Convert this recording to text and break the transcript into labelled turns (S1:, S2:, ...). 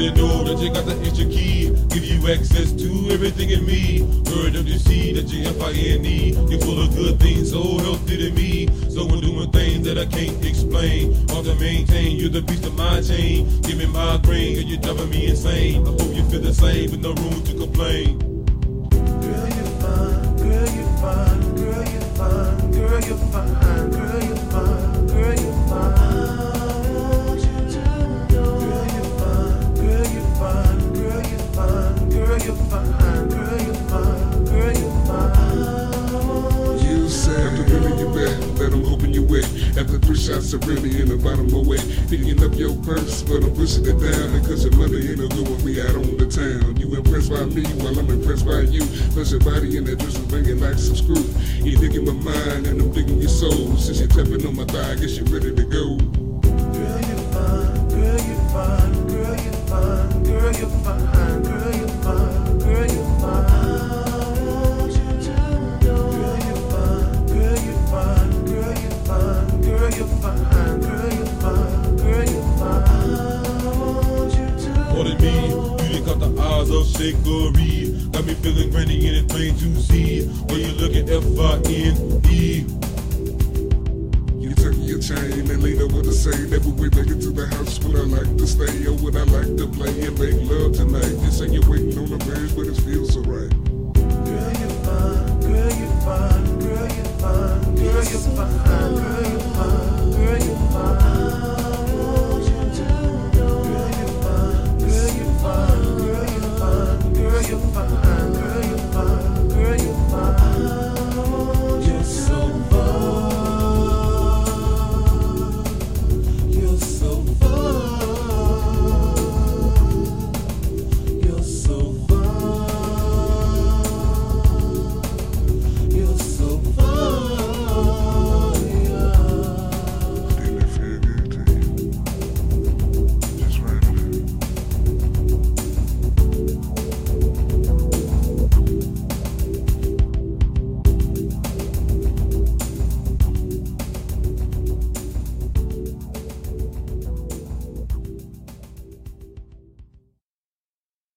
S1: you got the extra key. Give you access to everything in me. Girl, don't you see that you're F-I-N-E? You're full of good things, so healthy to me. So when doing things that I can't explain, hard to maintain, you're the beast of my chain. Give me my brain, and you're driving me insane. I hope you feel the same with no room to complain.
S2: Hoping you wet. After three shots of Remy in the bottom of wet. Picking up your purse, but I'm pushing it down because your money ain't no good when we out on the town. You impressed by me while I'm impressed by you. Plus your body in that dress is banging like some screw. You digging my mind and I'm digging your soul. Since you're tapping on my thigh, I guess you're ready to go.
S1: more me. You done caught the eyes of shakery. Got me feeling grinny and it's plain to see. When you look at F-I-N-E.
S2: You took your chain and lead up with the same. Never way back into the house. Would I like to stay oh, or would I like to play and make love tonight? You say you're waiting on the range, but it feels alright. Girl, you're fine.
S1: Girl, you're fine. Girl, you're fine. Girl, you're fine. Girl, you're fine.